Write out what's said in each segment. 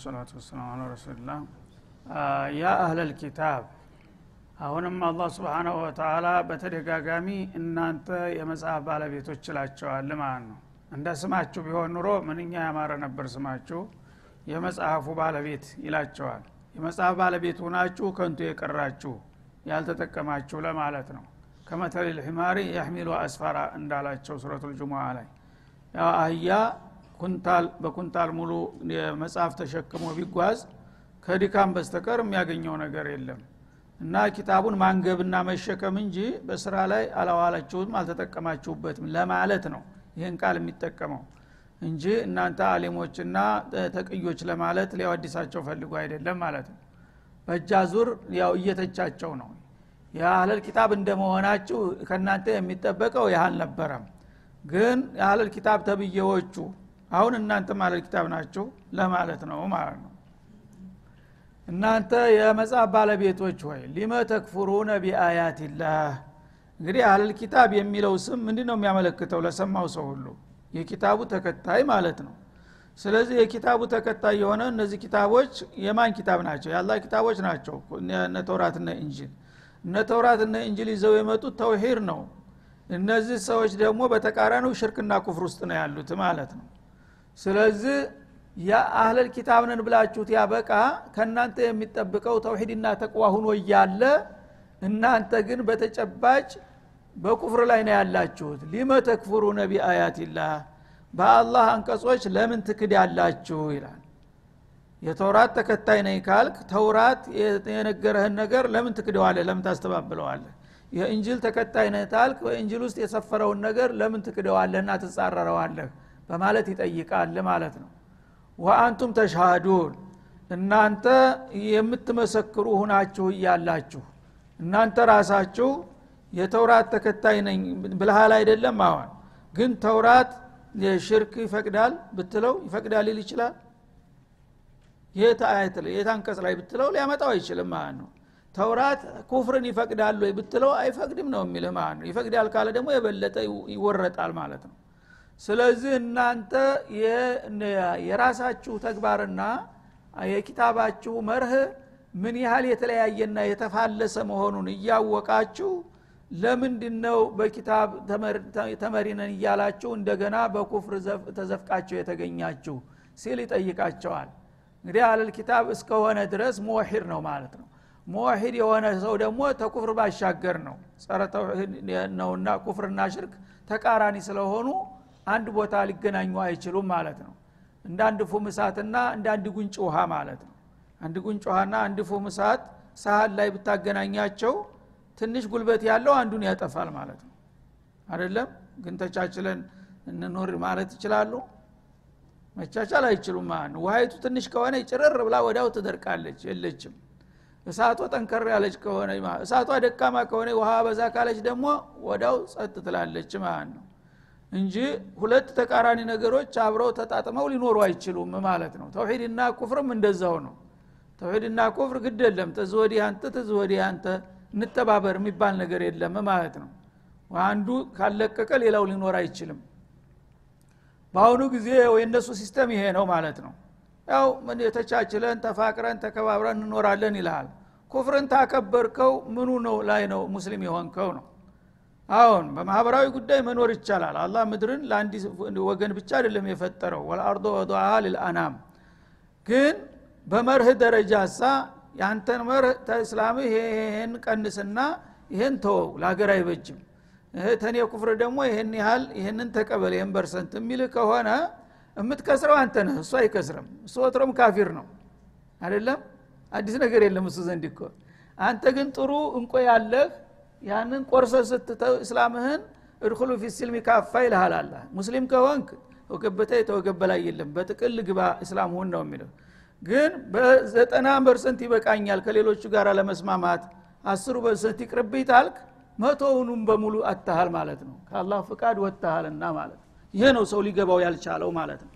አልሐምዱሊላህ ሰላቱ ወሰላም አላ ረሱልላህ ያ አህለል ኪታብ አሁንም አላህ ስብሓናሁ ወተላ በተደጋጋሚ እናንተ የመጽሐፍ ባለቤቶች ይላቸዋል ማለት ነው። እንደ ስማችሁ ቢሆን ኑሮ ምንኛ ያማረ ነበር ስማችሁ። የመጽሐፉ ባለቤት ይላቸዋል። የመጽሐፍ ባለቤት ሁናችሁ ከንቱ የቀራችሁ ያልተጠቀማችሁ ለማለት ነው። ከመተል ልሒማሪ የሕሚሉ አስፈራ እንዳላቸው ሱረቱ ልጅሙዓ ላይ። ያው አህያ ኩንታል በኩንታል ሙሉ መጽሐፍ ተሸክሞ ቢጓዝ ከድካም በስተቀር የሚያገኘው ነገር የለም። እና ኪታቡን ማንገብና መሸከም እንጂ በስራ ላይ አላዋላችሁትም አልተጠቀማችሁበትም ለማለት ነው ይህን ቃል የሚጠቀመው እንጂ እናንተ አሊሞችና ተቅዮች ለማለት ሊያወዲሳቸው ፈልጎ አይደለም ማለት ነው። በእጃ ዙር ያው እየተቻቸው ነው። የአህለል ኪታብ እንደመሆናችሁ ከእናንተ የሚጠበቀው ይህ አልነበረም ግን የአህለል ኪታብ ተብዬዎቹ አሁን እናንተም አህለል ኪታብ ናችሁ ለማለት ነው ማለት ነው። እናንተ የመጽሐፍ ባለቤቶች ሆይ ሊመ ተክፍሩነ ቢአያትላህ እንግዲህ አህለል ኪታብ የሚለው ስም ምንድ ነው የሚያመለክተው ለሰማው ሰው ሁሉ? የኪታቡ ተከታይ ማለት ነው። ስለዚህ የኪታቡ ተከታይ የሆነ እነዚህ ኪታቦች የማን ኪታብ ናቸው? የአላህ ኪታቦች ናቸው እነ ተውራትና እንጂል እነ ተውራትና እንጂል ይዘው የመጡት ተውሂድ ነው። እነዚህ ሰዎች ደግሞ በተቃራኒው ሽርክና ኩፍር ውስጥ ነው ያሉት ማለት ነው ስለዚህ የአህለል ኪታብ ነን ብላችሁት ያበቃ። ከእናንተ የሚጠብቀው ተውሂድና ተቅዋ ሁኖ እያለ እናንተ ግን በተጨባጭ በኩፍር ላይ ነው ያላችሁት። ሊመ ተክፍሩ ነቢ አያትላህ በአላህ አንቀጾች ለምን ትክድ ያላችሁ ይላል። የተውራት ተከታይ ነኝ ካልክ ተውራት የነገረህን ነገር ለምን ትክደዋለህ? ለምን ታስተባብለዋለህ? የእንጅል ተከታይ ነህ ታልክ በእንጅል ውስጥ የሰፈረውን ነገር ለምን ትክደዋለህና ትጻረረዋለህ በማለት ይጠይቃል ማለት ነው። ወአንቱም ተሻሃዱን እናንተ የምትመሰክሩ ሁናችሁ እያላችሁ እናንተ ራሳችሁ የተውራት ተከታይ ነኝ ብልሃል አይደለም አሁን ግን ተውራት ሽርክ ይፈቅዳል ብትለው ይፈቅዳል ሊል ይችላል? የት አንቀጽ ላይ ብትለው ሊያመጣው አይችልም ማለት ነው። ተውራት ኩፍርን ይፈቅዳል ወይ ብትለው አይፈቅድም ነው የሚልህ ማለት ነው። ይፈቅዳል ካለ ደግሞ የበለጠ ይወረጣል ማለት ነው ስለዚህ እናንተ የራሳችሁ ተግባርና የኪታባችሁ መርህ ምን ያህል የተለያየና የተፋለሰ መሆኑን እያወቃችሁ ለምንድን ነው በኪታብ ተመሪነን እያላችሁ እንደገና በኩፍር ተዘፍቃችሁ የተገኛችሁ? ሲል ይጠይቃቸዋል። እንግዲህ አለል ኪታብ እስከሆነ ድረስ ሙወሒድ ነው ማለት ነው። ሙወሒድ የሆነ ሰው ደግሞ ተኩፍር ባሻገር ነው። ጸረ ተውሂድ ነውና ኩፍርና ሽርክ ተቃራኒ ስለሆኑ አንድ ቦታ ሊገናኙ አይችሉም ማለት ነው። እንደ አንድ ፉም እሳትና እንደ አንድ ጉንጭ ውሃ ማለት ነው። አንድ ጉንጭ ውሃና አንድ ፉም እሳት ሳህል ላይ ብታገናኛቸው ትንሽ ጉልበት ያለው አንዱን ያጠፋል ማለት ነው። አይደለም? ግን ተቻችለን እንኖር ማለት ይችላሉ? መቻቻል አይችሉም ማለት ነው። ውሀይቱ ትንሽ ከሆነ ጭርር ብላ ወዲያው ትደርቃለች የለችም። እሳቷ ጠንከር ያለች ከሆነ እሳቷ ደካማ ከሆነ ውሃ በዛ ካለች ደግሞ ወዲያው ጸጥ ትላለች ማለት ነው እንጂ ሁለት ተቃራኒ ነገሮች አብረው ተጣጥመው ሊኖሩ አይችሉም ማለት ነው። ተውሂድና ኩፍርም እንደዛው ነው። ተውሂድና ኩፍር ግድ የለም። ተዝወዲህ አንተ ተዝወዲህ አንተ እንተባበር የሚባል ነገር የለም ማለት ነው። አንዱ ካለቀቀ ሌላው ሊኖር አይችልም። በአሁኑ ጊዜ የእነሱ system ይሄ ነው ማለት ነው። ያው የተቻችለን ተፋቅረን ተከባብረን እንኖራለን ይልሃል። ኩፍርን ታከበርከው ምኑ ነው ላይ ነው ሙስሊም የሆንከው ነው አሁን በማህበራዊ ጉዳይ መኖር ይቻላል። አላህ ምድርን ለአንድ ወገን ብቻ አይደለም የፈጠረው። والأرض وضعها للأنام ግን በመርህ ደረጃ ሳ ያንተን መርህ ተእስላምህ ይሄን ቀንስና ይሄን ተወው ለሀገር አይበጅም። ተኔ ኩፍር ደግሞ ይሄን ያህል ይሄንን ተቀበል ይህን በርሰንት የሚልህ ከሆነ የምትከስረው አንተ ነህ። እሱ አይከስርም። እሱ ወትሮም ካፊር ነው። አይደለም? አዲስ ነገር የለም እሱ ዘንድ እኮ። አንተ ግን ጥሩ እንቆ ያለህ ያንን ቆርሰ ስትተው እስላምህን እድኩሉ ፊ ሲልሚ ካፋ ይልሃል ሙስሊም ከሆንክ ወገበተ የተወገበላይ የለም። በጥቅል ግባ እስላም ሁን ነው የሚለው። ግን በዘጠና percent ይበቃኛል ከሌሎቹ ጋር ለመስማማት። አስሩ percent ይቅርብኝ ታልክ መቶውኑም በሙሉ አጥተሃል ማለት ነው። ከአላህ ፍቃድ ወጥተሃልና ማለት ይሄ ነው ሰው ሊገባው ያልቻለው ማለት ነው።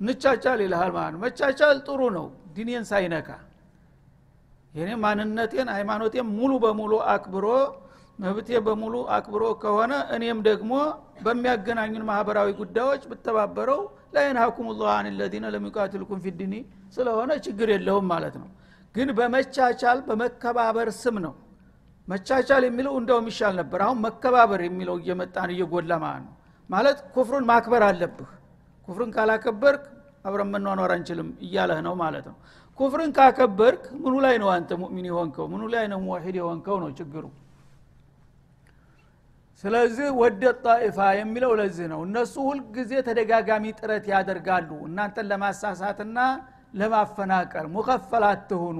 እንቻቻል ይልሃል ማለት ነው። መቻቻል ጥሩ ነው። ዲኔን ሳይነካ የኔ ማንነቴን ሃይማኖቴን ሙሉ በሙሉ አክብሮ መብቴ በሙሉ አክብሮ ከሆነ እኔም ደግሞ በሚያገናኙን ማህበራዊ ጉዳዮች ብተባበረው ላይንሃኩም ላህ አን ለዚነ ለሚቃትልኩም ፊድኒ ስለሆነ ችግር የለውም ማለት ነው። ግን በመቻቻል በመከባበር ስም ነው። መቻቻል የሚለው እንደውም ይሻል ነበር። አሁን መከባበር የሚለው እየመጣን እየጎላ ማለት ነው። ማለት ኩፍሩን ማክበር አለብህ። ኩፍርን ካላከበርክ አብረን መኗኗር አንችልም እያለህ ነው ማለት ነው። ኩፍርን ካከበርክ ምኑ ላይ ነው አንተ ሙእሚን የሆንከው? ምኑ ላይ ነው ሙዋሂድ የሆንከው ነው ችግሩ ስለዚህ ወደ ጣኢፋ የሚለው ለዚህ ነው። እነሱ ሁልጊዜ ተደጋጋሚ ጥረት ያደርጋሉ። እናንተን ለማሳሳትና ለማፈናቀል ሙከፈላት ትሁኑ።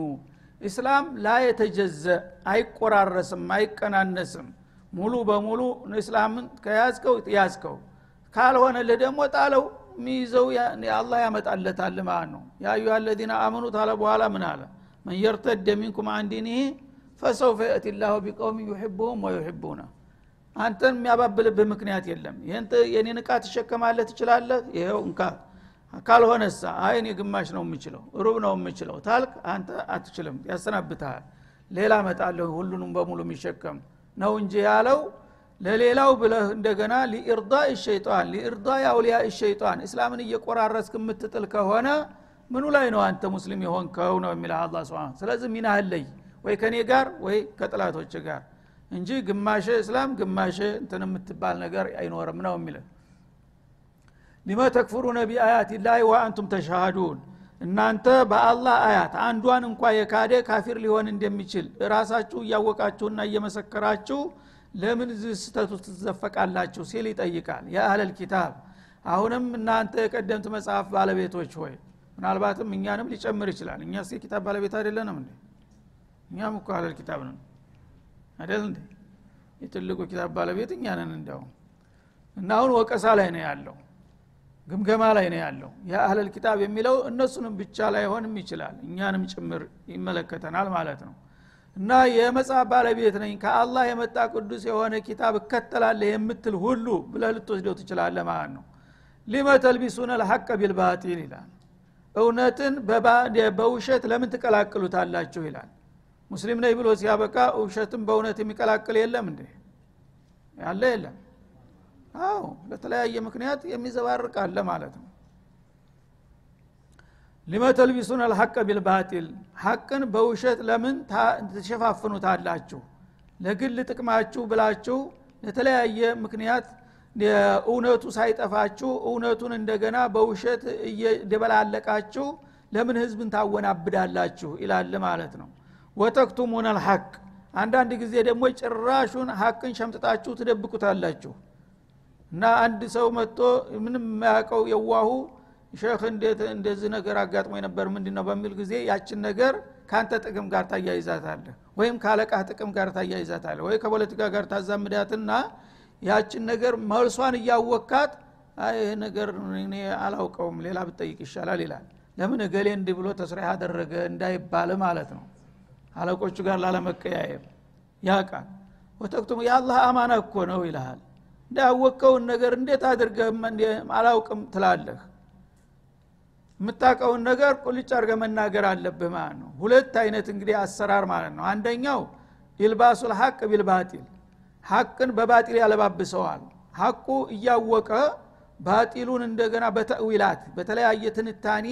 ኢስላም ላ የተጀዘ አይቆራረስም አይቀናነስም። ሙሉ በሙሉ እስላምን ከያዝከው ያዝከው ካልሆነልህ ደግሞ ጣለው የሚይዘው አላህ ያመጣለታል ማለት ነው። ያዩ አለዚነ አመኑ ታለ በኋላ ምን አለ? መን የርተደ ሚንኩም አን ዲኒህ ፈሰውፈ የእቲ ላሁ ቢቀውም ዩሕቡሁም ወዩሕቡና አንተን የሚያባብልብህ ምክንያት የለም። ይህን የኔን እቃ ትሸከማለህ ትችላለህ? ይኸው እንካ። ካልሆነሳ አይ እኔ ግማሽ ነው የምችለው ሩብ ነው የምችለው ታልክ አንተ አትችልም ያሰናብትሃል። ሌላ መጣለሁ ሁሉንም በሙሉ የሚሸከም ነው እንጂ ያለው ለሌላው ብለህ እንደገና ሊእርዳ ሸይጣን ሊእርዳ የአውሊያ ሸይጣን እስላምን እየቆራረስክ የምትጥል ከሆነ ምኑ ላይ ነው አንተ ሙስሊም የሆንከው ነው የሚልህ አላ ስለዚህ ሚናህን ለይ ወይ ከኔ ጋር ወይ ከጥላቶች ጋር እንጂ ግማሽ እስላም ግማሽ እንትን የምትባል ነገር አይኖርም ነው የሚልህ ሊመ ተክፍሩነ ቢአያት ላህ ወአንቱም ተሻሃዱን። እናንተ በአላህ አያት አንዷን እንኳ የካደ ካፊር ሊሆን እንደሚችል ራሳችሁ እያወቃችሁና እየመሰከራችሁ ለምን ስተቱ ትዘፈቃላችሁ ሲል ይጠይቃል። የአህለል ኪታብ አሁንም እናንተ የቀደምት መጽሐፍ ባለቤቶች ሆይ ምናልባትም እኛንም ሊጨምር ይችላል። እኛ ስ ኪታብ ባለቤት አይደለንም እንዴ? እኛም እኮ አህለል ኪታብ ነን አይደል እንዴ? የትልቁ ኪታብ ባለቤት እኛ ነን እንዲያውም እና አሁን ወቀሳ ላይ ነው ያለው ግምገማ ላይ ነው ያለው። የአህለል ኪታብ የሚለው እነሱንም ብቻ ላይሆንም ይችላል እኛንም ጭምር ይመለከተናል ማለት ነው። እና የመጽሐፍ ባለቤት ነኝ ከአላህ የመጣ ቅዱስ የሆነ ኪታብ እከተላለህ የምትል ሁሉ ብለህ ልትወስደው ትችላለህ ማለት ነው። ሊመ ተልቢሱነ ልሐቀ ቢልባጢል ይላል። እውነትን በውሸት ለምን ትቀላቅሉታላችሁ ይላል ሙስሊም ነኝ ብሎ ሲያበቃ ውሸትን በእውነት የሚቀላቅል የለም እንዴ? ያለ የለም። አዎ ለተለያየ ምክንያት የሚዘባርቅ አለ ማለት ነው። ሊመተልቢሱን አልሐቀ ቢልባጢል ሐቅን በውሸት ለምን ትሸፋፍኑታላችሁ? ለግል ጥቅማችሁ ብላችሁ ለተለያየ ምክንያት እውነቱ ሳይጠፋችሁ እውነቱን እንደገና በውሸት እየደበላለቃችሁ ለምን ህዝብን ታወናብዳላችሁ? ይላል ማለት ነው ወተክቱሙን አልሐቅ። አንዳንድ ጊዜ ደግሞ ጭራሹን ሐቅን ሸምጥጣችሁ ትደብቁታላችሁ። እና አንድ ሰው መጥቶ ምንም የማያውቀው የዋሁ ሼክ እንዴት እንደዚህ ነገር አጋጥሞ ነበር ምንድ ነው በሚል ጊዜ ያችን ነገር ከአንተ ጥቅም ጋር ታያይዛታለህ ወይም ከአለቃህ ጥቅም ጋር ታያይዛታለህ ወይ ከፖለቲካ ጋር ታዛምዳትና ያችን ነገር መልሷን እያወካት ይህ ነገር እኔ አላውቀውም ሌላ ብጠይቅ ይሻላል ይላል። ለምን እገሌ እንዲህ ብሎ ተስሪሕ አደረገ እንዳይባል ማለት ነው አለቆቹ ጋር ላለመቀያየም ያቃል። ወተክቱም የአላህ አማና እኮ ነው ይልሃል። እንዳያወቀውን ነገር እንዴት አድርገህ አላውቅም ትላለህ? የምታውቀውን ነገር ቁልጭ አድርገ መናገር አለብህ ማለት ነው። ሁለት አይነት እንግዲህ አሰራር ማለት ነው። አንደኛው ኢልባሱል ሐቅ ቢልባጢል ሐቅን በባጢል ያለባብሰዋል። ሐቁ እያወቀ ባጢሉን እንደገና በተእዊላት በተለያየ ትንታኔ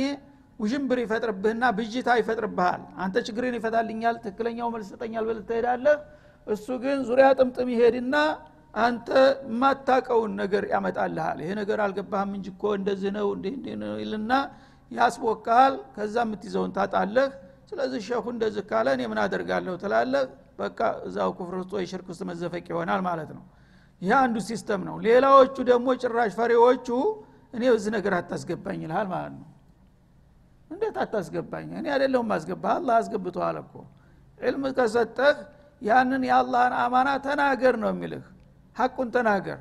ውዥንብር ይፈጥርብህና ብጅታ ይፈጥርብሃል። አንተ ችግርን ይፈታልኛል ትክክለኛው መልስ ሰጠኛል ብል ትሄዳለህ። እሱ ግን ዙሪያ ጥምጥም ይሄድና አንተ የማታቀውን ነገር ያመጣልሃል። ይሄ ነገር አልገባህም እንጂ እኮ እንደዚህ ነው እንዲህ ይልና ያስቦካል። ከዛ የምትይዘውን ታጣለህ። ስለዚህ ሸኹ እንደዚህ ካለ እኔ ምን አደርጋለሁ ትላለህ። በቃ እዛው ኩፍር ውስጥ ወይ ሽርክ ውስጥ መዘፈቅ ይሆናል ማለት ነው። ይህ አንዱ system ነው። ሌላዎቹ ደግሞ ጭራሽ ፈሪዎቹ እኔ እዚህ ነገር አታስገባኝ ይልሃል ማለት ነው እንዴት አታስገባኝ? እኔ አይደለሁም አስገባ አላህ አስገብተዋል እኮ። ዕልም ከሰጠህ ያንን የአላህን አማና ተናገር ነው የሚልህ። ሐቁን ተናገር።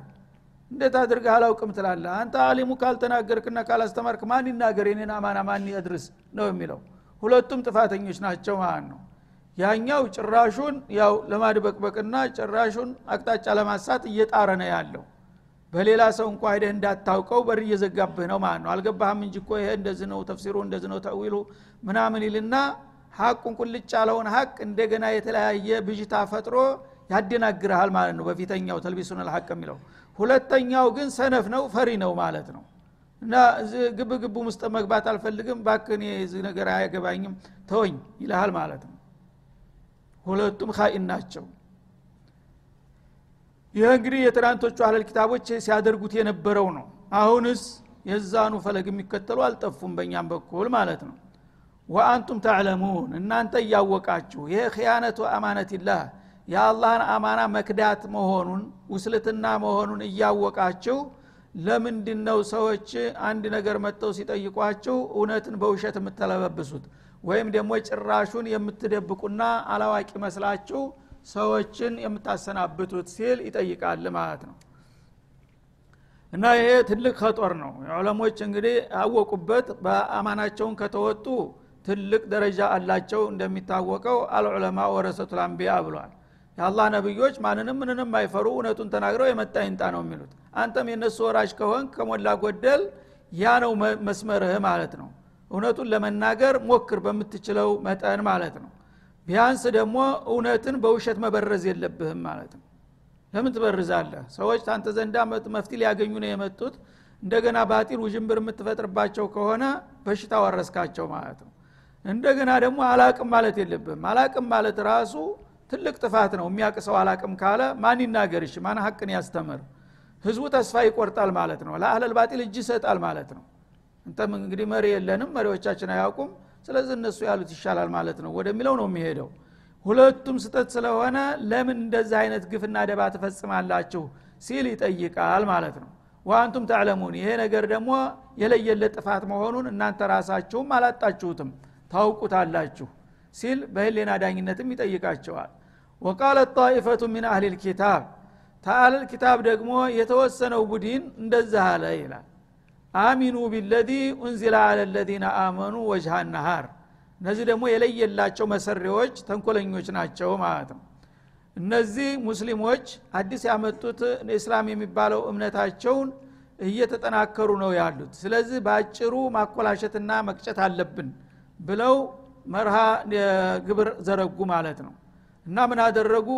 እንዴት አድርገህ አላውቅም ትላለህ? አንተ አሊሙ ካልተናገርክና ካላስተማርክ ማን ይናገር? የኔን አማና ማን ያድርስ ነው የሚለው። ሁለቱም ጥፋተኞች ናቸው ማለት ነው። ያኛው ጭራሹን ያው ለማድበቅበቅና ጭራሹን አቅጣጫ ለማሳት እየጣረ ነው ያለው በሌላ ሰው እንኳ ሄደህ እንዳታውቀው በር እየዘጋብህ ነው ማለት ነው። አልገባህም እንጂ እኮ ይሄ እንደዚህ ነው ተፍሲሩ እንደዚህ ነው ተዊሉ ምናምን ይልና ሀቁን ቁልጭ ያለውን ሀቅ እንደገና የተለያየ ብዥታ ፈጥሮ ያደናግርሃል ማለት ነው። በፊተኛው ተልቢሱን አልሐቅ የሚለው ሁለተኛው ግን ሰነፍ ነው ፈሪ ነው ማለት ነው። እና ግብ ግቡ ውስጥ መግባት አልፈልግም ባክን የዚህ ነገር አያገባኝም ተወኝ ይልሃል ማለት ነው። ሁለቱም ካኢን ናቸው ይህ እንግዲህ የትናንቶቹ አህለል ኪታቦች ሲያደርጉት የነበረው ነው። አሁንስ የዛኑ ፈለግ የሚከተሉ አልጠፉም በእኛም በኩል ማለት ነው። ወአንቱም ተዕለሙን እናንተ እያወቃችሁ ይሄ ክያነቱ አማነትላህ የአላህን አማና መክዳት መሆኑን ውስልትና መሆኑን እያወቃችሁ ለምንድን ነው ሰዎች አንድ ነገር መጥተው ሲጠይቋችሁ እውነትን በውሸት የምትለበብሱት? ወይም ደግሞ ጭራሹን የምትደብቁና አላዋቂ መስላችሁ ሰዎችን የምታሰናብቱት ሲል ይጠይቃል ማለት ነው። እና ይሄ ትልቅ ከጦር ነው። ዑለሞች እንግዲህ አወቁበት በአማናቸውን ከተወጡ ትልቅ ደረጃ አላቸው እንደሚታወቀው አልዑለማ ወረሰቱል አንቢያ ብሏል። የአላህ ነቢዮች ማንንም ምንንም አይፈሩ እውነቱን ተናግረው የመጣ ይንጣ ነው የሚሉት። አንተም የነሱ ወራጅ ከሆን ከሞላ ጎደል ያ ነው መስመርህ ማለት ነው። እውነቱን ለመናገር ሞክር በምትችለው መጠን ማለት ነው ቢያንስ ደግሞ እውነትን በውሸት መበረዝ የለብህም ማለት ነው። ለምን ትበርዛለህ? ሰዎች ታንተ ዘንዳ መፍቲ ሊያገኙ ነው የመጡት። እንደገና ባጢል ውዥንብር የምትፈጥርባቸው ከሆነ በሽታ ወረስካቸው ማለት ነው። እንደገና ደግሞ አላቅም ማለት የለብህም። አላቅም ማለት ራሱ ትልቅ ጥፋት ነው። የሚያቅ ሰው አላቅም ካለ ማን ይናገርሽ ማን ሀቅን ያስተምር? ህዝቡ ተስፋ ይቆርጣል ማለት ነው። ለአህለል ባጢል እጅ ይሰጣል ማለት ነው። እንተም እንግዲህ መሪ የለንም መሪዎቻችን አያውቁም ስለዚህ እነሱ ያሉት ይሻላል ማለት ነው ወደሚለው ነው የሚሄደው። ሁለቱም ስተት ስለሆነ ለምን እንደዚህ አይነት ግፍና ደባ ትፈጽማላችሁ ሲል ይጠይቃል ማለት ነው። ወአንቱም ተዕለሙን ይሄ ነገር ደግሞ የለየለት ጥፋት መሆኑን እናንተ ራሳችሁም አላጣችሁትም ታውቁታላችሁ ሲል በህሌና ዳኝነትም ይጠይቃቸዋል። ወቃለት ጣኢፈቱ ሚን አህሊ ልኪታብ ተአህል ኪታብ ደግሞ የተወሰነው ቡድን እንደዚህ አለ ይላል አሚኑ ቢለዚ ኡንዚላ አለ አመኑ ወጅሃ ነሃር። እነዚህ ደግሞ የለየላቸው መሰሪዎች ተንኮለኞች ናቸው ማለት ነው። እነዚህ ሙስሊሞች አዲስ ያመጡት እስላም የሚባለው እምነታቸውን እየተጠናከሩ ነው ያሉት። ስለዚህ በአጭሩ ማኮላሸትና መቅጨት አለብን ብለው መርሃ ግብር ዘረጉ ማለት ነው። እና ምን አደረጉ?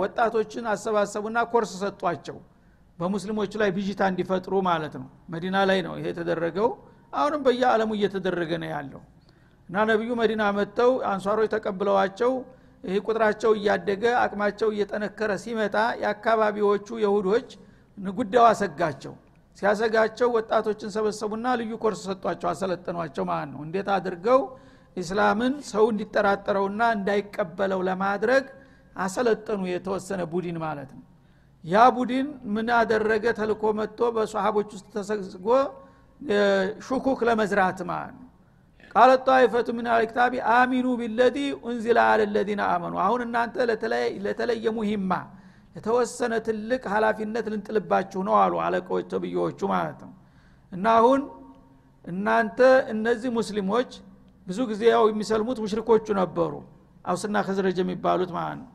ወጣቶችን አሰባሰቡና ኮርስ ሰጧቸው በሙስሊሞቹ ላይ ብዥታ እንዲፈጥሩ ማለት ነው። መዲና ላይ ነው ይሄ የተደረገው። አሁንም በየዓለሙ እየተደረገ ነው ያለው። እና ነቢዩ መዲና መጥተው አንሷሮች ተቀብለዋቸው ይህ ቁጥራቸው እያደገ አቅማቸው እየጠነከረ ሲመጣ የአካባቢዎቹ የሁዶች ጉዳዩ አሰጋቸው። ሲያሰጋቸው ወጣቶችን ሰበሰቡና ልዩ ኮርስ ሰጧቸው አሰለጠኗቸው ማለት ነው። እንዴት አድርገው ኢስላምን ሰው እንዲጠራጠረውና እንዳይቀበለው ለማድረግ አሰለጠኑ የተወሰነ ቡድን ማለት ነው ያ ቡድን ምን አደረገ? ተልኮ መጥቶ በሰሃቦች ውስጥ ተሰግጎ ሹኩክ ለመዝራት ማለት ነው ቃለ ጣይፈቱ ምን አልክታቢ አሚኑ ቢለዚ ኡንዚላ አለ አመኑ። አሁን እናንተ ለተለየ ሙሂማ የተወሰነ ትልቅ ሀላፊነት ልንጥልባችሁ ነው አሉ አለቆች ተብዮዎቹ ማለት ነው። እና አሁን እናንተ እነዚህ ሙስሊሞች ብዙ ጊዜ ያው የሚሰልሙት ሙሽሪኮቹ ነበሩ። አውስና ከዝረጅ የሚባሉት ማለት ነው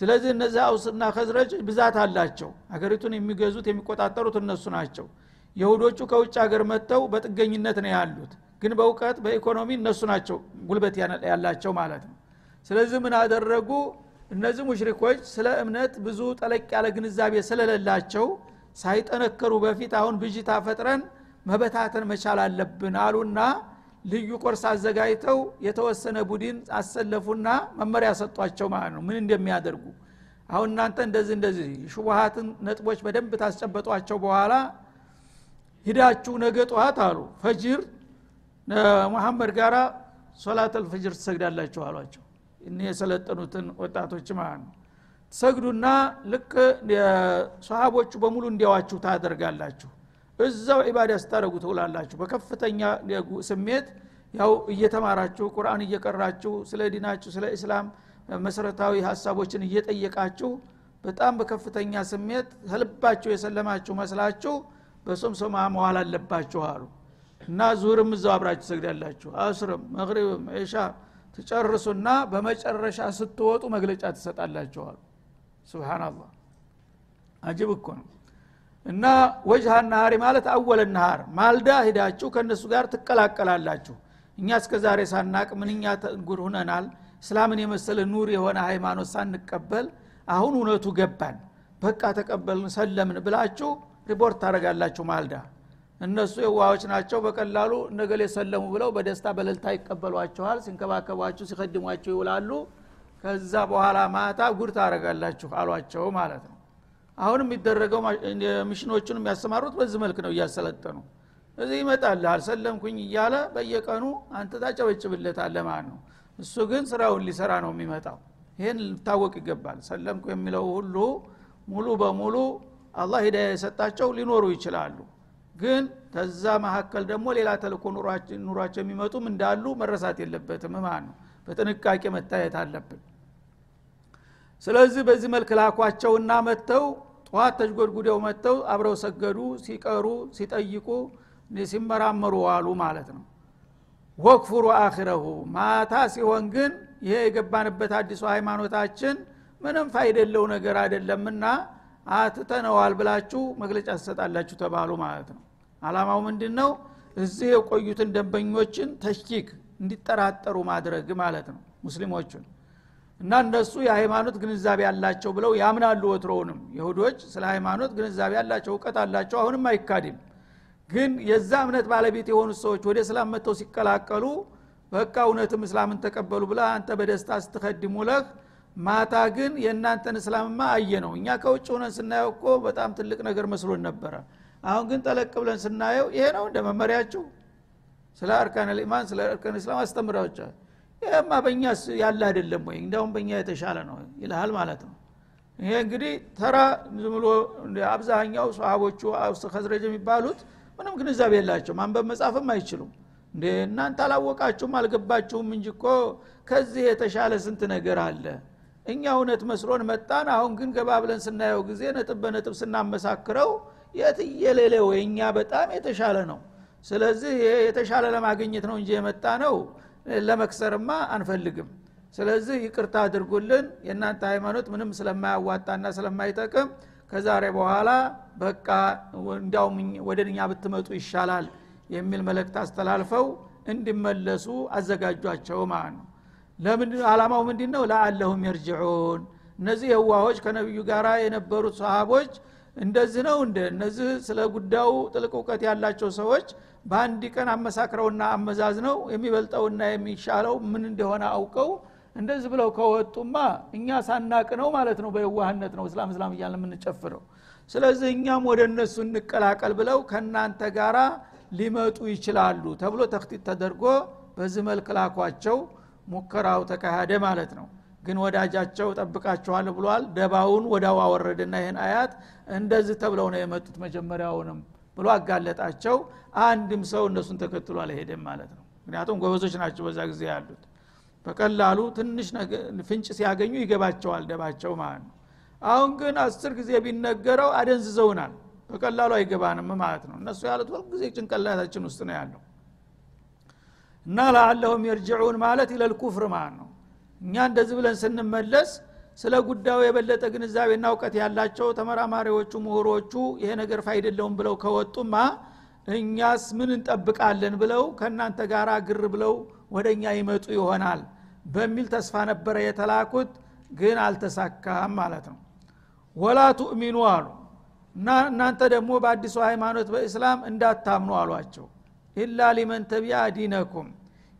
ስለዚህ እነዚህ አውስና ከዝረጅ ብዛት አላቸው። ሀገሪቱን የሚገዙት የሚቆጣጠሩት እነሱ ናቸው። የሁዶቹ ከውጭ ሀገር መጥተው በጥገኝነት ነው ያሉት። ግን በእውቀት በኢኮኖሚ እነሱ ናቸው ጉልበት ያላቸው ማለት ነው። ስለዚህ ምን አደረጉ? እነዚህ ሙሽሪኮች ስለ እምነት ብዙ ጠለቅ ያለ ግንዛቤ ስለሌላቸው ሳይጠነከሩ በፊት አሁን ብዥታ ፈጥረን መበታተን መቻል አለብን አሉና ልዩ ቆርስ አዘጋጅተው የተወሰነ ቡድን አሰለፉና መመሪያ ሰጧቸው ማለት ነው። ምን እንደሚያደርጉ? አሁን እናንተ እንደዚህ እንደዚህ ሹቡሃትን ነጥቦች በደንብ ታስጨበጧቸው በኋላ ሂዳችሁ ነገ ጠዋት አሉ ፈጅር ሙሐመድ ጋራ ሶላት አልፈጅር ትሰግዳላችሁ አሏቸው። እኒ የሰለጠኑትን ወጣቶች ማለት ነው። ትሰግዱና ልክ ሰሃቦቹ በሙሉ እንዲያዋችሁ ታደርጋላችሁ እዛው ዒባዳ ስታደረጉ ትውላላችሁ። በከፍተኛ ስሜት ያው እየተማራችሁ ቁርአን እየቀራችሁ ስለ ዲናችሁ ስለ እስላም መሰረታዊ ሀሳቦችን እየጠየቃችሁ በጣም በከፍተኛ ስሜት ከልባችሁ የሰለማችሁ መስላችሁ በሶምሶማ መዋል አለባችሁ አሉ። እና ዙርም እዛው አብራችሁ ትሰግዳላችሁ። አስርም መግሪብም ዒሻ ትጨርሱና በመጨረሻ ስትወጡ መግለጫ ትሰጣላችሁ አሉ። ስብናላህ አጅብ እኮ ነው እና ወጅሃ ናሃሪ ማለት አወለ ናሃር ማልዳ ሂዳችሁ ከእነሱ ጋር ትቀላቀላላችሁ። እኛ እስከ ዛሬ ሳናቅ ምንኛ ጉድ ሁነናል። እስላምን የመሰለ ኑር የሆነ ሃይማኖት ሳንቀበል አሁን እውነቱ ገባን። በቃ ተቀበልን ሰለምን ብላችሁ ሪፖርት ታደረጋላችሁ ማልዳ። እነሱ የዋዎች ናቸው። በቀላሉ እነገሌ ሰለሙ ብለው በደስታ በለልታ ይቀበሏችኋል። ሲንከባከቧችሁ ሲከድሟችሁ ይውላሉ። ከዛ በኋላ ማታ ጉድ ታደረጋላችሁ አሏቸው ማለት ነው አሁን የሚደረገው ሚሽኖቹን የሚያሰማሩት በዚህ መልክ ነው እያሰለጠኑ። እዚህ ይመጣል አልሰለምኩኝ እያለ በየቀኑ አንተ ታጨበጭብለታለ ማለት ነው። እሱ ግን ስራውን ሊሰራ ነው የሚመጣው። ይህን ልታወቅ ይገባል። ሰለምኩ የሚለው ሁሉ ሙሉ በሙሉ አላህ ሂዳያ የሰጣቸው ሊኖሩ ይችላሉ። ግን ከዛ መካከል ደግሞ ሌላ ተልኮ ኑሯቸው የሚመጡም እንዳሉ መረሳት የለበትም ማለት ነው። በጥንቃቄ መታየት አለብን። ስለዚህ በዚህ መልክ ላኳቸውና መጥተው ጠዋት ተጅጎድጉደው መጥተው አብረው ሰገዱ ሲቀሩ ሲጠይቁ ሲመራመሩ ዋሉ ማለት ነው። ወክፉሩ አኪረሁ ማታ ሲሆን ግን ይሄ የገባንበት አዲሱ ሃይማኖታችን ምንም ፋይደለው ነገር አይደለምና አትተነዋል ብላችሁ መግለጫ ትሰጣላችሁ ተባሉ ማለት ነው። አላማው ምንድን ነው እዚህ የቆዩትን ደንበኞችን ተሽኪክ እንዲጠራጠሩ ማድረግ ማለት ነው። ሙስሊሞቹን እና እነሱ የሃይማኖት ግንዛቤ ያላቸው ብለው ያምናሉ ወትሮውንም። ይሁዶች ስለ ሃይማኖት ግንዛቤ ያላቸው እውቀት አላቸው አሁንም አይካድም። ግን የዛ እምነት ባለቤት የሆኑት ሰዎች ወደ እስላም መጥተው ሲቀላቀሉ በቃ እውነትም እስላምን ተቀበሉ ብላ አንተ በደስታ ስትከድሙ ለህ ማታ ግን የእናንተን እስላምማ አየ ነው እኛ ከውጭ ሆነን ስናየው እኮ በጣም ትልቅ ነገር መስሎን ነበረ። አሁን ግን ጠለቅ ብለን ስናየው ይሄ ነው እንደ መመሪያችሁ ስለ አርካን ልኢማን ስለ አርካን እስላም አስተምራዎቻል ይህማ በእኛ ያለ አይደለም ወይ? እንዲያውም በእኛ የተሻለ ነው ይልሃል ማለት ነው። ይሄ እንግዲህ ተራ ዝም ብሎ አብዛኛው ሰሃቦቹ ከዝረጅ የሚባሉት ምንም ግንዛቤ የላቸው ማንበብ መጻፍም አይችሉም። እንደ እናንተ አላወቃችሁም አልገባችሁም እንጂ እኮ ከዚህ የተሻለ ስንት ነገር አለ? እኛ እውነት መስሎን መጣን። አሁን ግን ገባ ብለን ስናየው ጊዜ ነጥብ በነጥብ ስናመሳክረው የትየሌለ ወይ? እኛ በጣም የተሻለ ነው። ስለዚህ የተሻለ ለማግኘት ነው እንጂ የመጣ ነው ለመክሰርማ አንፈልግም። ስለዚህ ይቅርታ አድርጉልን። የእናንተ ሃይማኖት ምንም ስለማያዋጣና ስለማይጠቅም ከዛሬ በኋላ በቃ እንዲያውም ወደ እኛ ብትመጡ ይሻላል የሚል መልእክት አስተላልፈው እንዲመለሱ አዘጋጇቸው ማለት ነው። ለምን አላማው ምንድ ነው ለአለሁም የርጅዑን። እነዚህ የዋሆች ከነቢዩ ጋር የነበሩት ሰሃቦች እንደዚህ ነው እንደ እነዚህ ስለ ጉዳዩ ጥልቅ እውቀት ያላቸው ሰዎች በአንድ ቀን አመሳክረውና አመዛዝነው የሚበልጠውና የሚሻለው ምን እንደሆነ አውቀው እንደዚህ ብለው ከወጡማ እኛ ሳናቅ ነው ማለት ነው በየዋህነት ነው እስላም እስላም እያለ የምንጨፍረው። ስለዚህ እኛም ወደ እነሱ እንቀላቀል ብለው ከእናንተ ጋራ ሊመጡ ይችላሉ ተብሎ ተክቲት ተደርጎ በዚህ መልክ ላኳቸው ሙከራው ተካሄደ ማለት ነው ግን ወዳጃቸው ጠብቃችኋል ብሏል። ደባውን ወዳው አወረደና ይህን አያት እንደዚህ ተብለው ነው የመጡት መጀመሪያውንም ብሎ አጋለጣቸው። አንድም ሰው እነሱን ተከትሎ አልሄደም ማለት ነው። ምክንያቱም ጎበዞች ናቸው በዛ ጊዜ ያሉት። በቀላሉ ትንሽ ፍንጭ ሲያገኙ ይገባቸዋል ደባቸው ማለት ነው። አሁን ግን አስር ጊዜ ቢነገረው አደንዝዘውናል። በቀላሉ አይገባንም ማለት ነው። እነሱ ያሉት ሁልጊዜ ጭንቀላታችን ውስጥ ነው ያለው። እና ለአለሁም የርጅዑን ማለት ይለልኩፍር ማለት ነው እኛ እንደዚህ ብለን ስንመለስ ስለ ጉዳዩ የበለጠ ግንዛቤና እውቀት ያላቸው ተመራማሪዎቹ ምሁሮቹ ይሄ ነገር ፋይደለውም ብለው ከወጡማ እኛስ ምን እንጠብቃለን ብለው ከእናንተ ጋር ግር ብለው ወደ እኛ ይመጡ ይሆናል በሚል ተስፋ ነበረ የተላኩት ግን አልተሳካም ማለት ነው። ወላ ቱእሚኑ አሉ። እና እናንተ ደግሞ በአዲሱ ሃይማኖት በእስላም እንዳታምኑ አሏቸው። ኢላ ሊመን ተቢያ ዲነኩም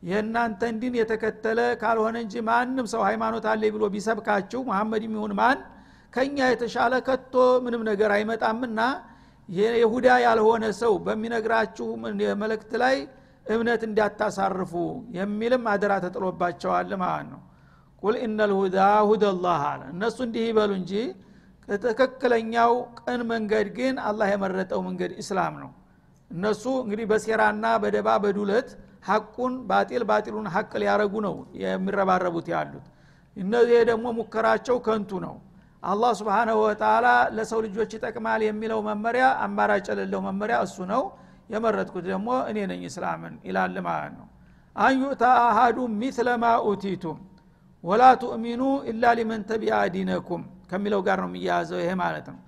የእናንተን ዲን የተከተለ ካልሆነ እንጂ ማንም ሰው ሃይማኖት አለ ብሎ ቢሰብካችሁ መሐመድ የሚሆን ማን? ከኛ የተሻለ ከቶ ምንም ነገር አይመጣምና የይሁዳ ያልሆነ ሰው በሚነግራችሁ መልእክት ላይ እምነት እንዳታሳርፉ የሚልም አደራ ተጥሎባቸዋል ማለት ነው። ቁል ኢነልሁዳ ሁደላህ አለ። እነሱ እንዲህ ይበሉ እንጂ ትክክለኛው ቅን መንገድ ግን አላህ የመረጠው መንገድ ኢስላም ነው። እነሱ እንግዲህ በሴራና በደባ በዱለት ሐቁን ባጢል ባጢሉን ሐቅ ሊያረጉ ነው የሚረባረቡት ያሉት። እነዚህ ደግሞ ሙከራቸው ከንቱ ነው። አላህ ስብሓናሁ ወተላ ለሰው ልጆች ይጠቅማል የሚለው መመሪያ አማራጭ የሌለው መመሪያ እሱ ነው። የመረጥኩት ደግሞ እኔ ነኝ እስላምን ይላል ማለት ነው። አንዩታ አሃዱ ሚስለ ማ ኡቲቱም ወላ ቱእሚኑ ኢላ ሊመን ተቢያ ዲነኩም ከሚለው ጋር ነው የሚያያዘው ይሄ ማለት ነው።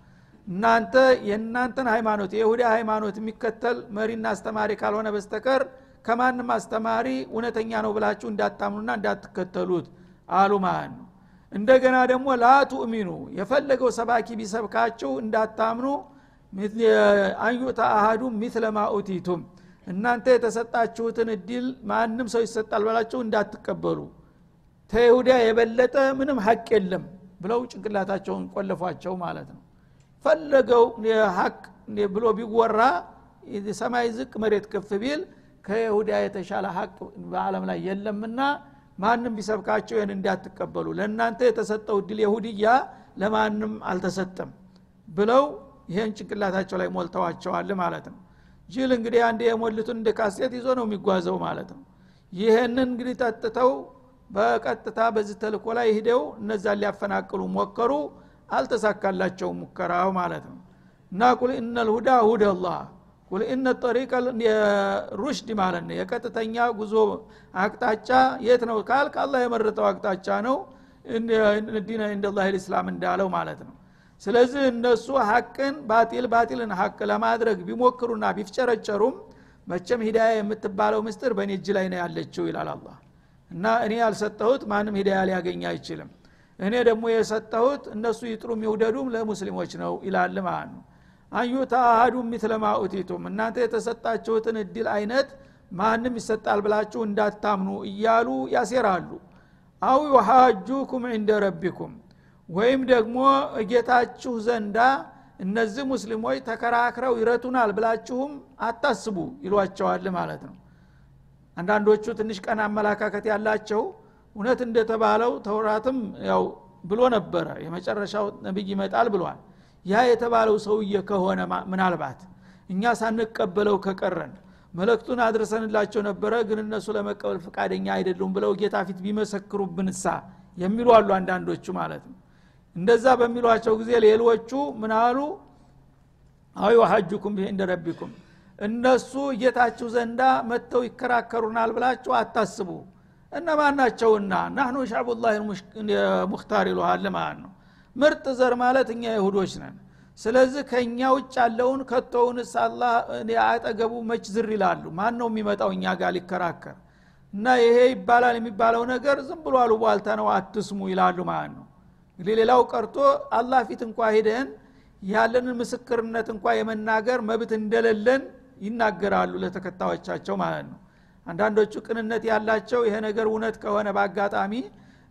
እናንተ የእናንተን ሃይማኖት የይሁዳ ሃይማኖት የሚከተል መሪና አስተማሪ ካልሆነ በስተቀር ከማንም አስተማሪ እውነተኛ ነው ብላችሁ እንዳታምኑና እንዳትከተሉት አሉ ማለት ነው። እንደገና ደግሞ ላቱእሚኑ የፈለገው ሰባኪ ቢሰብካችሁ እንዳታምኑ አንዩታ አሃዱ ሚትለ ማኡቲቱም እናንተ የተሰጣችሁትን እድል ማንም ሰው ይሰጣል በላችሁ እንዳትቀበሉ። ተይሁዳ የበለጠ ምንም ሀቅ የለም ብለው ጭንቅላታቸውን ቆለፏቸው ማለት ነው። ፈለገው ሀቅ ብሎ ቢወራ ሰማይ ዝቅ መሬት ከፍ ቢል ከይሁዳ የተሻለ ሀቅ በአለም ላይ የለምና ማንም ቢሰብካቸው ይህን እንዳትቀበሉ። ለእናንተ የተሰጠው እድል የሁድያ ለማንም አልተሰጠም ብለው ይህን ጭንቅላታቸው ላይ ሞልተዋቸዋል ማለት ነው። ጅል እንግዲህ አንድ የሞልቱን እንደ ካሴት ይዞ ነው የሚጓዘው ማለት ነው። ይህንን እንግዲህ ጠጥተው በቀጥታ በዚህ ተልኮ ላይ ሂደው እነዛን ሊያፈናቅሉ ሞከሩ። አልተሳካላቸውም ሙከራው ማለት ነው። እና ቁል እነ ልሁዳ ሁደ ላህ ቁል እነ ጠሪቀ ሩሽድ ማለት ነው። የቀጥተኛ ጉዞ አቅጣጫ የት ነው ካልክ አላህ የመረጠው አቅጣጫ ነው። ዲነ እንደላህ ልእስላም እንዳለው ማለት ነው። ስለዚህ እነሱ ሀቅን ባጢል ባጢልን ሀቅ ለማድረግ ቢሞክሩና ቢፍጨረጨሩም መቸም ሂዳያ የምትባለው ምስጥር በእኔ እጅ ላይ ነው ያለችው ይላል አላ እና እኔ ያልሰጠሁት ማንም ሂዳያ ሊያገኝ አይችልም። እኔ ደግሞ የሰጠሁት እነሱ ይጥሩም ይውደዱም ለሙስሊሞች ነው ይላል ማለት ነው አንዩታ አሃዱ ሚትለማ ኡቲቱም እናንተ የተሰጣችሁትን እድል አይነት ማንም ይሰጣል ብላችሁ እንዳታምኑ እያሉ ያሴራሉ። አው ዩሃጁኩም ዕንደ ረቢኩም ወይም ደግሞ ጌታችሁ ዘንዳ እነዚህ ሙስሊሞች ተከራክረው ይረቱናል ብላችሁም አታስቡ ይሏቸዋል ማለት ነው። አንዳንዶቹ ትንሽ ቀን አመላካከት ያላቸው እውነት እንደተባለው ተውራትም ያው ብሎ ነበረ። የመጨረሻው ነቢይ ይመጣል ብሏል ያ የተባለው ሰውዬ ከሆነ ምናልባት እኛ ሳንቀበለው ከቀረን መለክቱን አድርሰንላቸው ነበረ ግን እነሱ ለመቀበል ፈቃደኛ አይደሉም ብለው ጌታ ፊት ቢመሰክሩብንሳ የሚሉ አሉ አንዳንዶቹ ማለት ነው። እንደዛ በሚሏቸው ጊዜ ሌሎቹ ምናሉ አዊ ሀጁኩም ብሄ እንደ ረቢኩም እነሱ ጌታችሁ ዘንዳ መጥተው ይከራከሩናል ብላችሁ አታስቡ። እነማን ናቸውና? ናህኑ ሻቡላህ ሙክታር ይሉሃል ማለት ነው ምርጥ ዘር ማለት እኛ ይሁዶች ነን። ስለዚህ ከእኛ ውጭ ያለውን ከቶውንስ አላ አጠገቡ መች ዝር ይላሉ? ማን ነው የሚመጣው? እኛ ጋር ሊከራከር። እና ይሄ ይባላል የሚባለው ነገር ዝም ብሎ አሉቧልታ ነው አትስሙ ይላሉ ማለት ነው። እንግዲህ ሌላው ቀርቶ አላህ ፊት እንኳ ሂደን ያለንን ምስክርነት እንኳ የመናገር መብት እንደሌለን ይናገራሉ ለተከታዮቻቸው ማለት ነው። አንዳንዶቹ ቅንነት ያላቸው ይሄ ነገር እውነት ከሆነ በአጋጣሚ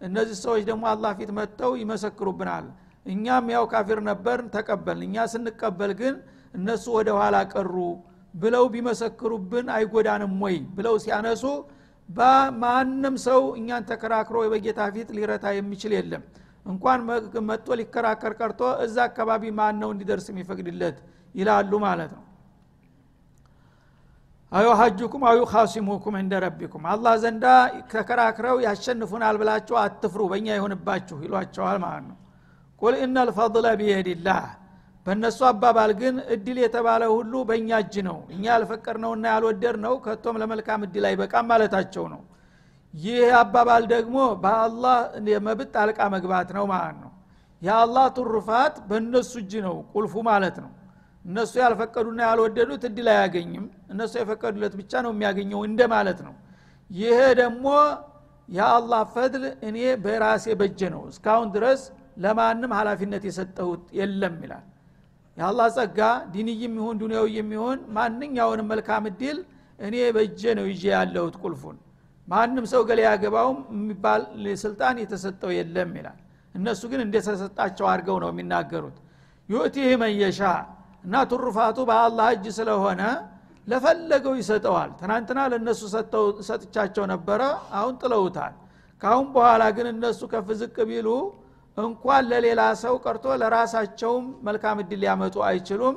እነዚህ ሰዎች ደግሞ አላህ ፊት መጥተው ይመሰክሩብናል። እኛም ያው ካፊር ነበር ተቀበልን። እኛ ስንቀበል ግን እነሱ ወደ ኋላ ቀሩ ብለው ቢመሰክሩብን አይጎዳንም ወይ ብለው ሲያነሱ በማንም ሰው እኛን ተከራክሮ በጌታ ፊት ሊረታ የሚችል የለም። እንኳን መጥቶ ሊከራከር ቀርቶ እዛ አካባቢ ማን ነው እንዲደርስ የሚፈቅድለት? ይላሉ ማለት ነው አዩ ሀጁኩም አዩ ካሲሙኩም እንደ ረቢኩም። አላህ ዘንዳ ተከራክረው ያሸንፉናል ብላችሁ አትፍሩ በእኛ ይሆንባችሁ ይሏቸዋል ማለት ነው። ቁል ኢነ ልፈضለ ቢየድላህ በእነሱ አባባል ግን እድል የተባለ ሁሉ በእኛ እጅ ነው። እኛ ያልፈቀድነውና ያልወደድ ነው ከቶም ለመልካም እድል አይበቃም ማለታቸው ነው። ይህ አባባል ደግሞ በአላህ የመብት ጣልቃ መግባት ነው ማለት ነው። የአላህ ትሩፋት በእነሱ እጅ ነው ቁልፉ ማለት ነው እነሱ ያልፈቀዱና ያልወደዱት እድል አያገኝም። እነሱ የፈቀዱለት ብቻ ነው የሚያገኘው እንደ ማለት ነው። ይሄ ደግሞ የአላህ ፈድል እኔ በራሴ በጀ ነው። እስካሁን ድረስ ለማንም ሀላፊነት የሰጠሁት የለም ይላል። የአላህ ጸጋ ዲንይም ይሁን ዱኒያዊ የሚሆን ማንኛውንም መልካም እድል እኔ በእጄ ነው ይዤ ያለሁት ቁልፉን። ማንም ሰው ገሌ ያገባውም የሚባል ስልጣን የተሰጠው የለም ይላል። እነሱ ግን እንደተሰጣቸው አድርገው ነው የሚናገሩት። ዩእቲህ መየሻ እና ትሩፋቱ በአላህ እጅ ስለሆነ ለፈለገው ይሰጠዋል። ትናንትና ለእነሱ ሰጥቻቸው ነበረ አሁን ጥለውታል። ካሁን በኋላ ግን እነሱ ከፍ ዝቅ ቢሉ እንኳን ለሌላ ሰው ቀርቶ ለራሳቸውም መልካም እድል ሊያመጡ አይችሉም።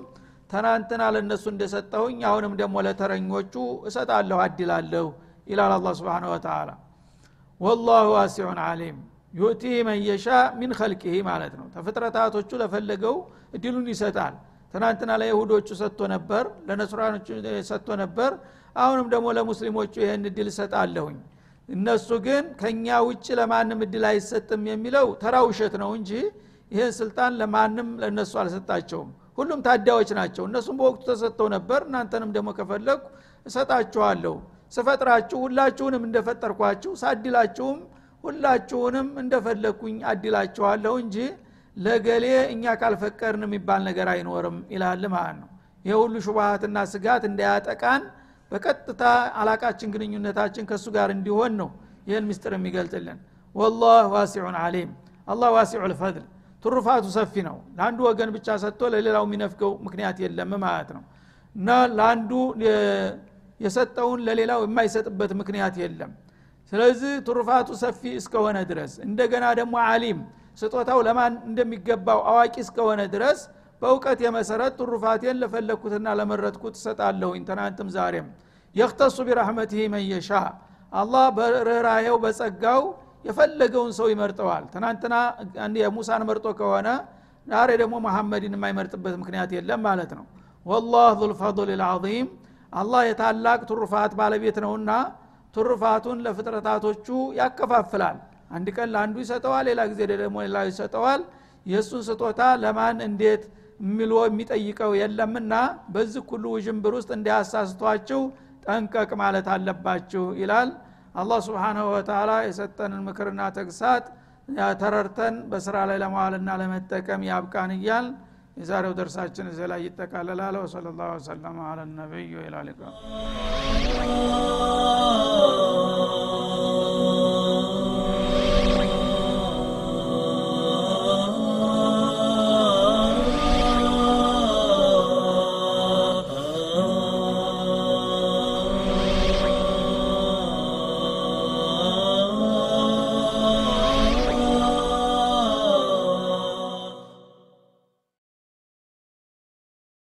ትናንትና ለእነሱ እንደሰጠሁኝ አሁንም ደግሞ ለተረኞቹ እሰጣለሁ አድላለሁ ይላል አላ ስብን ወተላ ወላሁ ዋሲዑን አሊም ዩእቲህ መን የሻ ሚን ከልቅህ ማለት ነው። ተፍጥረታቶቹ ለፈለገው እድሉን ይሰጣል ትናንትና ለይሁዶቹ ሰጥቶ ነበር ለነስራኖቹ ሰጥቶ ነበር። አሁንም ደግሞ ለሙስሊሞቹ ይህን እድል እሰጣለሁኝ። እነሱ ግን ከኛ ውጭ ለማንም እድል አይሰጥም የሚለው ተራ ውሸት ነው እንጂ ይህን ስልጣን ለማንም ለእነሱ አልሰጣቸውም። ሁሉም ታዳዎች ናቸው። እነሱም በወቅቱ ተሰጥተው ነበር። እናንተንም ደግሞ ከፈለግኩ እሰጣችኋለሁ። ስፈጥራችሁ ሁላችሁንም እንደፈጠርኳችሁ ሳድላችሁም ሁላችሁንም እንደፈለግኩኝ አድላችኋለሁ እንጂ ለገሌ እኛ ካልፈቀርን የሚባል ነገር አይኖርም ይላል ማለት ነው። ይህ ሁሉ ሹባሃትና ስጋት እንዳያጠቃን በቀጥታ አላቃችን ግንኙነታችን ከእሱ ጋር እንዲሆን ነው ይህን ምስጢር የሚገልጥልን። ወላህ ዋሲዑን አሊም አላህ ዋሲዑ ልፈድል ትሩፋቱ ሰፊ ነው። ለአንዱ ወገን ብቻ ሰጥቶ ለሌላው የሚነፍገው ምክንያት የለም ማለት ነው። እና ለአንዱ የሰጠውን ለሌላው የማይሰጥበት ምክንያት የለም። ስለዚህ ትሩፋቱ ሰፊ እስከሆነ ድረስ እንደገና ደግሞ አሊም ስጦታው ለማን እንደሚገባው አዋቂ እስከሆነ ድረስ በእውቀት የመሰረት ትሩፋቴን ለፈለግኩትና ለመረጥኩት እሰጣለሁኝ። ትናንትም ዛሬም የክተሱ ቢራህመትህ መየሻ አላህ በርኅራሄው በጸጋው የፈለገውን ሰው ይመርጠዋል። ትናንትና የሙሳን መርጦ ከሆነ ዛሬ ደግሞ መሐመድን የማይመርጥበት ምክንያት የለም ማለት ነው። ወላህ ዙልፈضል ልዓظም አላህ የታላቅ ትሩፋት ባለቤት ነውና ትሩፋቱን ለፍጥረታቶቹ ያከፋፍላል አንድ ቀን ለአንዱ ይሰጠዋል ሌላ ጊዜ ደግሞ ሌላ ይሰጠዋል። የእሱን ስጦታ ለማን እንዴት የሚሎ የሚጠይቀው የለምና በዚህ ሁሉ ውዥንብር ውስጥ እንዲያሳስቷችሁ ጠንቀቅ ማለት አለባችሁ ይላል። አላህ ስብሓናሁ ወተላ የሰጠንን ምክርና ተግሳት ተረርተን በስራ ላይ ለመዋልና ለመጠቀም ያብቃን እያል የዛሬው ደርሳችን እዚህ ላይ ይጠቃለላል። ወሰለ ላሁ ወሰለማ አለ ሊቃ